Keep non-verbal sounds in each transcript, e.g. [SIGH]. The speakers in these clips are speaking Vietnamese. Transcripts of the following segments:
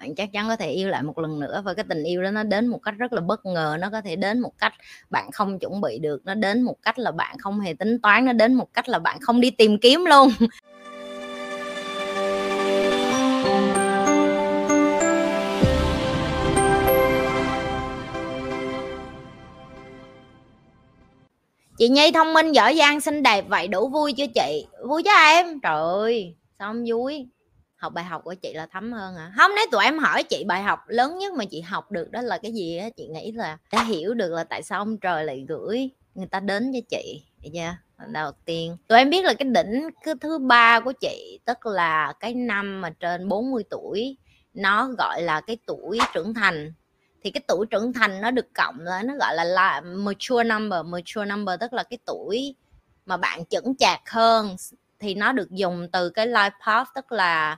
bạn chắc chắn có thể yêu lại một lần nữa và cái tình yêu đó nó đến một cách rất là bất ngờ, nó có thể đến một cách bạn không chuẩn bị được, nó đến một cách là bạn không hề tính toán, nó đến một cách là bạn không đi tìm kiếm luôn. [LAUGHS] Chị nhi thông minh, giỏi giang, xinh đẹp, vậy đủ vui chưa chị? Vui chứ em? Trời ơi, sao không vui? Học bài học của chị là thấm hơn à. Không nếu tụi em hỏi chị bài học lớn nhất mà chị học được đó là cái gì á chị nghĩ là đã hiểu được là tại sao ông trời lại gửi người ta đến cho chị vậy yeah đầu tiên tụi em biết là cái đỉnh cái thứ ba của chị tức là cái năm mà trên 40 tuổi nó gọi là cái tuổi trưởng thành. Thì cái tuổi trưởng thành nó được cộng là nó gọi là, là mature number. Mature number tức là cái tuổi mà bạn chững chạc hơn thì nó được dùng từ cái life path tức là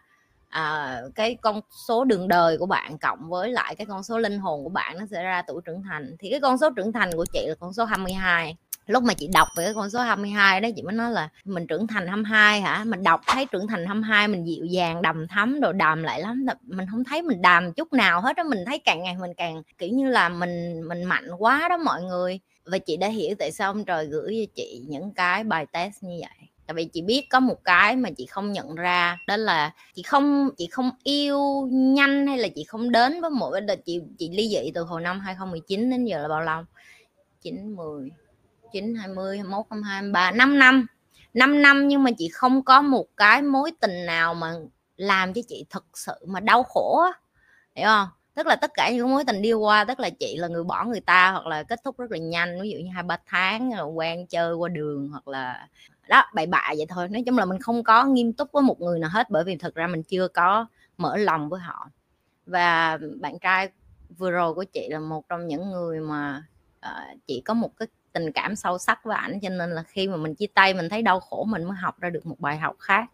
à, cái con số đường đời của bạn cộng với lại cái con số linh hồn của bạn nó sẽ ra tuổi trưởng thành. Thì cái con số trưởng thành của chị là con số 22 lúc mà chị đọc về cái con số 22 đó chị mới nói là mình trưởng thành 22 hả? Mình đọc thấy trưởng thành 22 mình dịu dàng đầm thắm đồ đàm lại lắm. Mình không thấy mình đàm chút nào hết đó mình thấy càng ngày mình càng kiểu như là mình mình mạnh quá đó mọi người. Và chị đã hiểu tại sao ông trời gửi cho chị những cái bài test như vậy tại vì chị biết có một cái mà chị không nhận ra, đó là chị không chị không yêu nhanh hay là chị không đến với một vấn chị chị ly dị từ hồi năm 2019 đến giờ là bao lâu? 9 10 9 20 21 22 23 5 năm 5 năm nhưng mà chị không có một cái mối tình nào mà làm cho chị thật sự mà đau khổ hiểu không? Tức là tất cả những mối tình đi qua tức là chị là người bỏ người ta hoặc là kết thúc rất là nhanh ví dụ như hai ba tháng rồi quen chơi qua đường hoặc là đó bậy bạ vậy thôi. Nói chung là mình không có nghiêm túc với một người nào hết bởi vì thật ra mình chưa có mở lòng với họ. Và bạn trai vừa rồi của chị là một trong những người mà ờ, uh, chị có một cái tình cảm sâu sắc với ảnh cho nên là khi mà mình chia tay mình thấy đau khổ mình mới học ra được một bài học khác.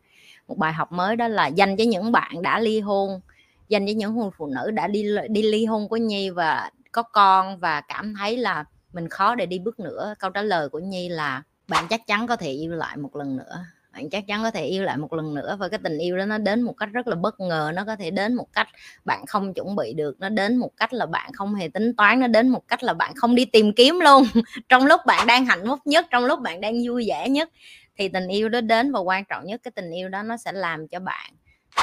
Một bài học mới đó là dành cho những bạn đã ly hôn dành cho những phụ nữ đã đi đi ly hôn của nhi và có con và cảm thấy là mình khó để đi bước nữa. Câu trả lời của nhi là, bạn chắc chắn có thể yêu lại một lần nữa. Bạn chắc chắn có thể yêu lại một lần nữa. Và cái tình yêu đó nó đến một cách rất là bất ngờ, nó có thể đến một cách bạn không chuẩn bị được, nó đến một cách là bạn không hề tính toán, nó đến một cách là bạn không đi tìm kiếm luôn. [LAUGHS] Trong lúc bạn đang hạnh phúc nhất, trong lúc bạn đang vui vẻ nhất, thì tình yêu đó đến và quan trọng nhất, cái tình yêu đó nó sẽ làm cho bạn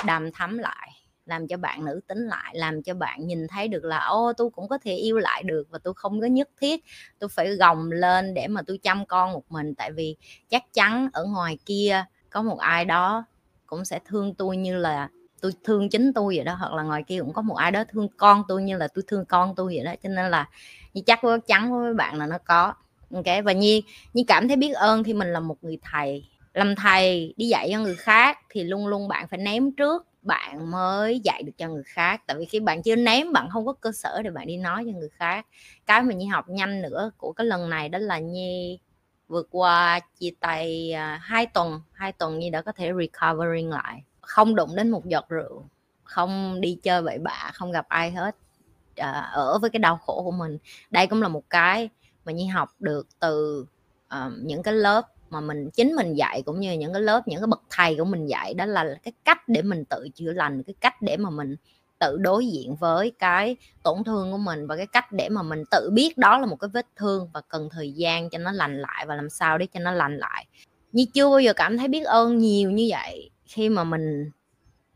đầm thắm lại làm cho bạn nữ tính lại, làm cho bạn nhìn thấy được là, ô tôi cũng có thể yêu lại được và tôi không có nhất thiết tôi phải gồng lên để mà tôi chăm con một mình. Tại vì chắc chắn ở ngoài kia có một ai đó cũng sẽ thương tôi như là tôi thương chính tôi vậy đó, hoặc là ngoài kia cũng có một ai đó thương con tôi như là tôi thương con tôi vậy đó, cho nên là như chắc với chắn với bạn là nó có. Ok, và nhi nhi cảm thấy biết ơn khi mình là một người thầy. Làm thầy, đi dạy cho người khác thì luôn luôn bạn phải ném trước bạn mới dạy được cho người khác. Tại vì khi bạn chưa ném bạn không có cơ sở để bạn đi nói cho người khác. Cái mà nhi học nhanh nữa của cái lần này đó là nhi vượt qua chia tay à, hai tuần. Hai tuần nhi đã có thể recovering lại. Không đụng đến một giọt rượu. Không đi chơi bậy bạ không gặp ai hết. À, ở với cái đau khổ của mình. Đây cũng là một cái mà nhi học được từ uh, những cái lớp mà mình, chính mình dạy cũng như những cái lớp, những cái bậc thầy của mình dạy đó là cái cách để mình tự chữa lành, cái cách để mà mình tự đối diện với cái tổn thương của mình và cái cách để mà mình tự biết đó là một cái vết thương và cần thời gian cho nó lành lại và làm sao để cho nó lành lại. Như chưa bao giờ cảm thấy biết ơn nhiều như vậy khi mà mình,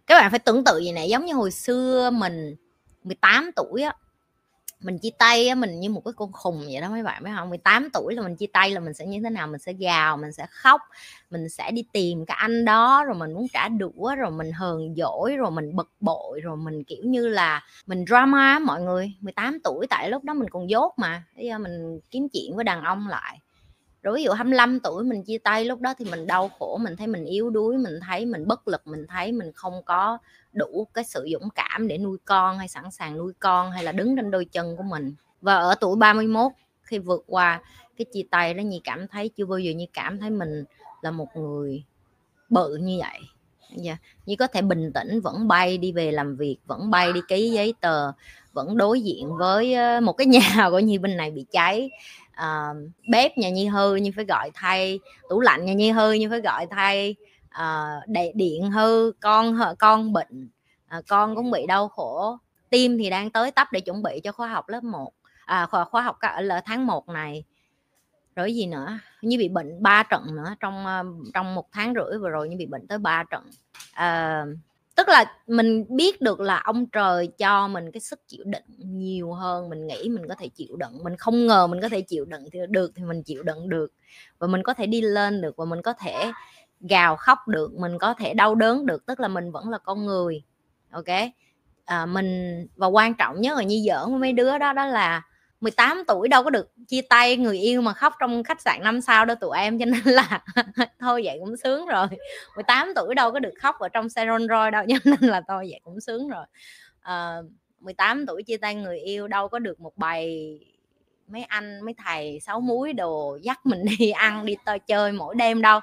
các bạn phải tưởng tượng gì này giống như hồi xưa mình 18 tuổi á mình chia tay á, mình như một cái con khùng vậy đó mấy bạn biết không 18 tuổi là mình chia tay là mình sẽ như thế nào? Mình sẽ gào mình sẽ khóc mình sẽ đi tìm cái anh đó rồi mình muốn trả đũa rồi mình hờn dỗi rồi mình bực bội rồi mình kiểu như là mình drama mọi người. 18 tuổi tại lúc đó mình còn dốt mà bây giờ mình kiếm chuyện với đàn ông lại rồi ví dụ 25 tuổi mình chia tay, lúc đó thì mình đau khổ, mình thấy mình yếu đuối, mình thấy mình bất lực, mình thấy mình không có đủ cái sự dũng cảm để nuôi con hay sẵn sàng nuôi con hay là đứng trên đôi chân của mình và ở tuổi 31 khi vượt qua cái chia tay đó, Nhi cảm thấy chưa bao giờ Nhi cảm thấy mình là một người bự như vậy yeah. Nhi có thể bình tĩnh, vẫn bay đi về làm việc, vẫn bay đi ký giấy tờ, vẫn đối diện với ờ, một cái [LAUGHS] nhà của Nhi bên này bị cháy uh, bếp nhà nhi hư nhưng phải gọi thay tủ lạnh nhà nhi hư nhưng phải gọi thay uh, điện hư con con bệnh uh, con cũng bị đau khổ. Tim thì đang tới tấp để chuẩn bị cho khóa học lớp 1 à, khóa, khóa học là tháng 1 này. Rồi gì nữa? Như bị bệnh ba trận nữa trong trong một tháng rưỡi vừa rồi như bị bệnh tới ba trận. À, tức là mình biết được là ông trời cho mình cái sức chịu đựng nhiều hơn mình nghĩ mình có thể chịu đựng mình không ngờ mình có thể chịu đựng thì được thì mình chịu đựng được. Và mình có thể đi lên được và mình có thể gào khóc được mình có thể đau đớn được tức là mình vẫn là con người ok? À, mình và quan trọng nhất là như giỡn với mấy đứa đó đó là 18 tuổi đâu có được chia tay người yêu mà khóc trong khách sạn năm sao đâu tụi em cho nên là [LAUGHS] thôi vậy cũng sướng rồi. 18 tuổi đâu có được khóc ở trong xe Rolls Royce đâu [LAUGHS] cho nên là thôi vậy cũng sướng rồi. Ờ, à, 18 tuổi chia tay người yêu đâu có được một bài mấy anh mấy thầy sáu muối đồ dắt mình [LAUGHS] đi ăn đi tơ chơi mỗi đêm đâu.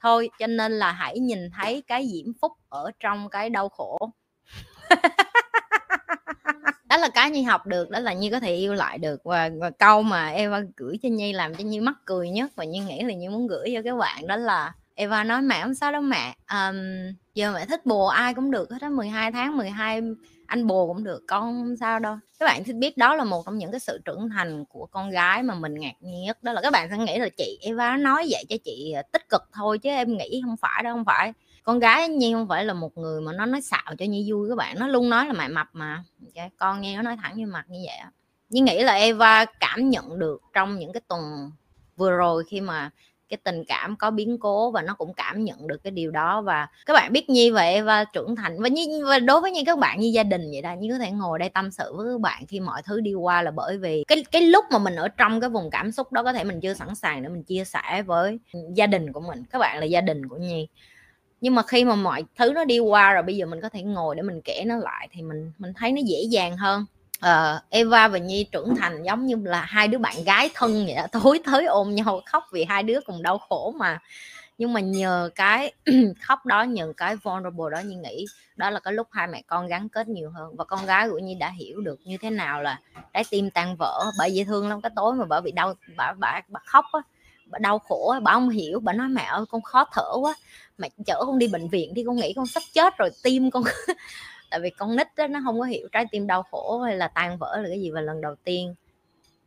Thôi cho nên là hãy nhìn thấy cái diễm phúc ở trong cái đau khổ đó là cái nhi học được đó là nhi có thể yêu lại được. Và, và câu mà eva gửi cho nhi làm cho nhi mắc cười nhất và nhi nghĩ là nhi muốn gửi cho các bạn đó là eva nói mẹ không sao đâu mẹ. Um, giờ mẹ thích bồ ai cũng được hết á 12 tháng 12 anh bồ cũng được con không sao đâu. Các bạn thích biết đó là một trong những cái sự trưởng thành của con gái mà mình ngạc nhiên nhất. Đó là các bạn sẽ nghĩ là chị Eva nói vậy cho chị tích cực thôi chứ em nghĩ không phải đâu không phải con gái nhi không phải là một người mà nó nói xạo cho nhi vui các bạn, nó luôn nói là mày mập mà. Okay. con nghe nó nói thẳng như mặt như vậy nhưng nghĩ là Eva cảm nhận được trong những cái tuần vừa rồi khi mà cái tình cảm có biến cố và nó cũng cảm nhận được cái điều đó. Và các bạn biết nhi và eva trưởng thành, và như và đối với như các bạn như gia đình vậy đó như có thể ngồi đây tâm sự với các bạn khi mọi thứ đi qua là bởi vì cái cái lúc mà mình ở trong cái vùng cảm xúc đó có thể mình chưa sẵn sàng để mình chia sẻ với gia đình của mình. Các bạn là gia đình của nhi nhưng mà khi mà mọi thứ nó đi qua rồi bây giờ mình có thể ngồi để mình kể nó lại thì mình mình thấy nó dễ dàng hơn. Uh, Eva và Nhi trưởng thành giống như là hai đứa bạn gái thân vậy đó [LAUGHS] tối tới ôm nhau khóc vì hai đứa cùng đau khổ mà. Nhưng mà nhờ cái [CLEARS THROAT] khóc đó nhờ cái vulnerable đó Nhi nghĩ đó là cái lúc hai mẹ con gắn kết nhiều hơn. Và con gái của Nhi đã hiểu được như thế nào là trái tim tan vỡ bởi vì thương lắm cái tối mà bởi vì đau bà bà, bà khóc á bà đau khổ bà không hiểu bà nói mẹ ơi con khó thở quá mẹ chở con đi bệnh viện đi con nghĩ con sắp chết rồi tim con [LAUGHS] tại vì con nít đó, nó không có hiểu trái tim đau khổ hay là tan vỡ là cái gì và lần đầu tiên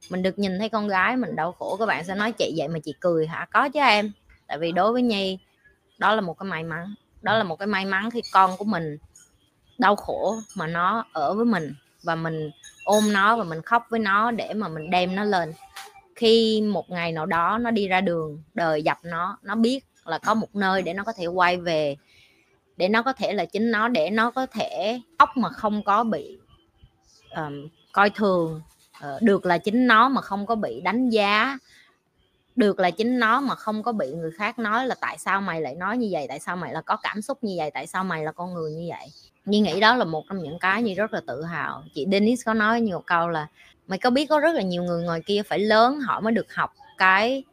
mình được nhìn thấy con gái mình đau khổ các bạn sẽ nói chị vậy mà chị cười hả? Có chứ em. Tại vì đối với nhi đó là một cái may mắn đó là một cái may mắn khi con của mình đau khổ mà nó ở với mình và mình ôm nó và mình khóc với nó để mà mình đem nó lên khi một ngày nào đó nó đi ra đường đời dập nó nó biết là có một nơi để nó có thể quay về để nó có thể là chính nó để nó có thể ốc mà không có bị um, coi thường uh, được là chính nó mà không có bị đánh giá được là chính nó mà không có bị người khác nói là tại sao mày lại nói như vậy, tại sao mày là có cảm xúc như vậy, tại sao mày là con người như vậy. Như nghĩ đó là một trong những cái như rất là tự hào. Chị Dennis có nói nhiều câu là mày có biết có rất là nhiều người ngoài kia phải lớn họ mới được học cái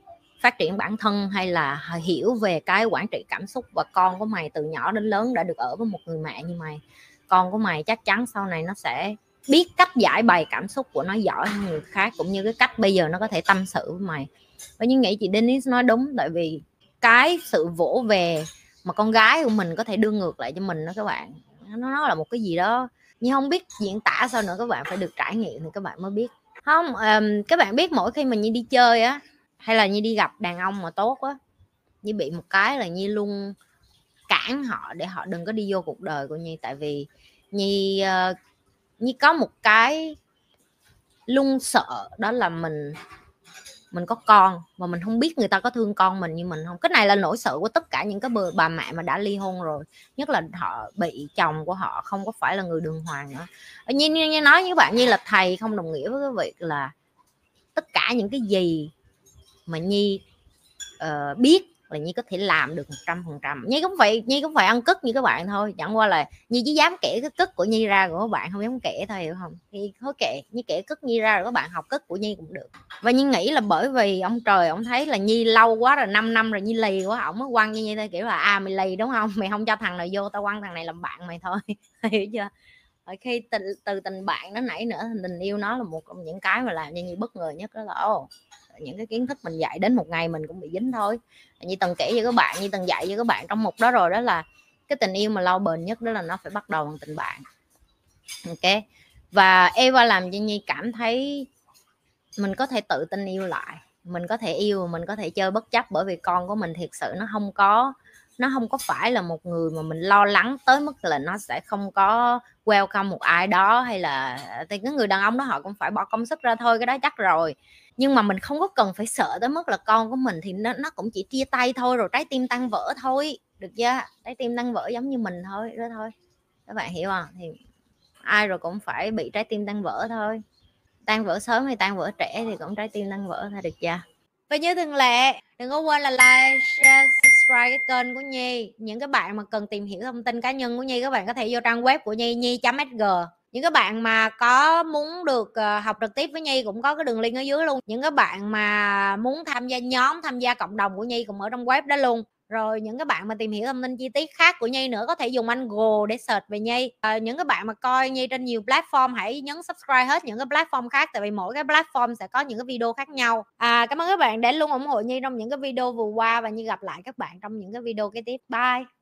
phát triển bản thân hay là hiểu về cái quản trị cảm xúc và con của mày từ nhỏ đến lớn đã được ở với một người mẹ như mày? Con của mày chắc chắn sau này nó sẽ biết cách giải bày cảm xúc của nó giỏi hơn người khác cũng như cái cách bây giờ nó có thể tâm sự với mày. Và nhưng nghĩ chị Dennis nói đúng tại vì cái sự vỗ về mà con gái của mình có thể đưa ngược lại cho mình đó các bạn nó, nó là một cái gì đó nhưng không biết diễn tả sao nữa các bạn phải được trải nghiệm thì các bạn mới biết. Không um, các bạn biết mỗi khi mình như đi chơi á hay là như đi gặp đàn ông mà tốt á như bị một cái là như luôn cản họ để họ đừng có đi vô cuộc đời của nhi. Tại vì nhi uh, như có một cái luôn sợ đó là mình mình có con mà mình không biết người ta có thương con mình như mình không. Cái này là nỗi sợ của tất cả những cái bà mẹ mà đã ly hôn rồi. Nhất là họ bị chồng của họ không có phải là người đường hoàng nữa. Ờ, như, như, như nói như bạn như là thầy không đồng nghĩa với cái việc là tất cả những cái gì mà nhi uh, biết là nhi có thể làm được một trăm phần trăm. Nhi cũng phải nhi cũng phải ăn cất như các bạn thôi. Chẳng qua là nhi chỉ dám kể cái cất của nhi ra của các bạn không dám kể thôi hiểu không? Thì thôi kệ nhi kể cất nhi ra rồi các bạn học cất của nhi cũng được. Và nhi nghĩ là bởi vì ông trời ông thấy là nhi lâu quá rồi 5 năm rồi nhi lì quá ông mới quăng như nhi thôi kiểu là à mày lì đúng không? Mày không cho thằng này vô tao quăng thằng này làm bạn mày thôi. [LAUGHS] Hiểu chưa? Khi từ, từ tình bạn nó nảy nữa tình yêu nó là một trong những cái mà làm cho nhi bất ngờ nhất đó là ô những cái kiến thức mình dạy đến một ngày mình cũng bị dính thôi. Như từng kể với các bạn, như từng dạy với các bạn trong mục đó rồi, đó là cái tình yêu mà lâu bền nhất đó là nó phải bắt đầu bằng tình bạn. Ok. Và Eva làm cho Nhi cảm thấy mình có thể tự tin yêu lại, mình có thể yêu, mình có thể chơi bất chấp bởi vì con của mình thiệt sự nó không có, nó không có phải là một người mà mình lo lắng tới mức là nó sẽ không có welcome một ai đó hay là, thì cái người đàn ông đó họ cũng phải bỏ công sức ra thôi, cái đó chắc rồi nhưng mà mình không có cần phải sợ tới mức là con của mình thì nó nó cũng chỉ chia tay thôi, rồi trái tim tan vỡ thôi. Được chưa? Trái tim tan vỡ giống như mình thôi, đó thôi. Các bạn hiểu không? Thì ai rồi cũng phải bị trái tim tan vỡ thôi. Tan vỡ sớm hay tan vỡ trẻ thì cũng trái tim tan vỡ thôi, được chưa? Và như thường lệ, đừng có quên là like, share, subscribe cái kênh của nhi. Những cái bạn mà cần tìm hiểu thông tin cá nhân của nhi, các bạn có thể vô trang web của nhi nhi sg những các bạn mà có muốn được ờ, học trực tiếp với nhi cũng có cái đường link ở dưới luôn. Những các bạn mà muốn tham gia nhóm tham gia cộng đồng của nhi cũng ở trong web đó luôn. Rồi những cái bạn mà tìm hiểu thông tin chi tiết khác của Nhi nữa có thể dùng anh Google để search về Nhi. À, những cái bạn mà coi Nhi trên nhiều platform hãy nhấn subscribe hết những cái platform khác tại vì mỗi cái platform sẽ có những cái video khác nhau. À, cảm ơn các bạn đã luôn ủng hộ Nhi trong những cái video vừa qua và Nhi gặp lại các bạn trong những cái video kế tiếp. Bye!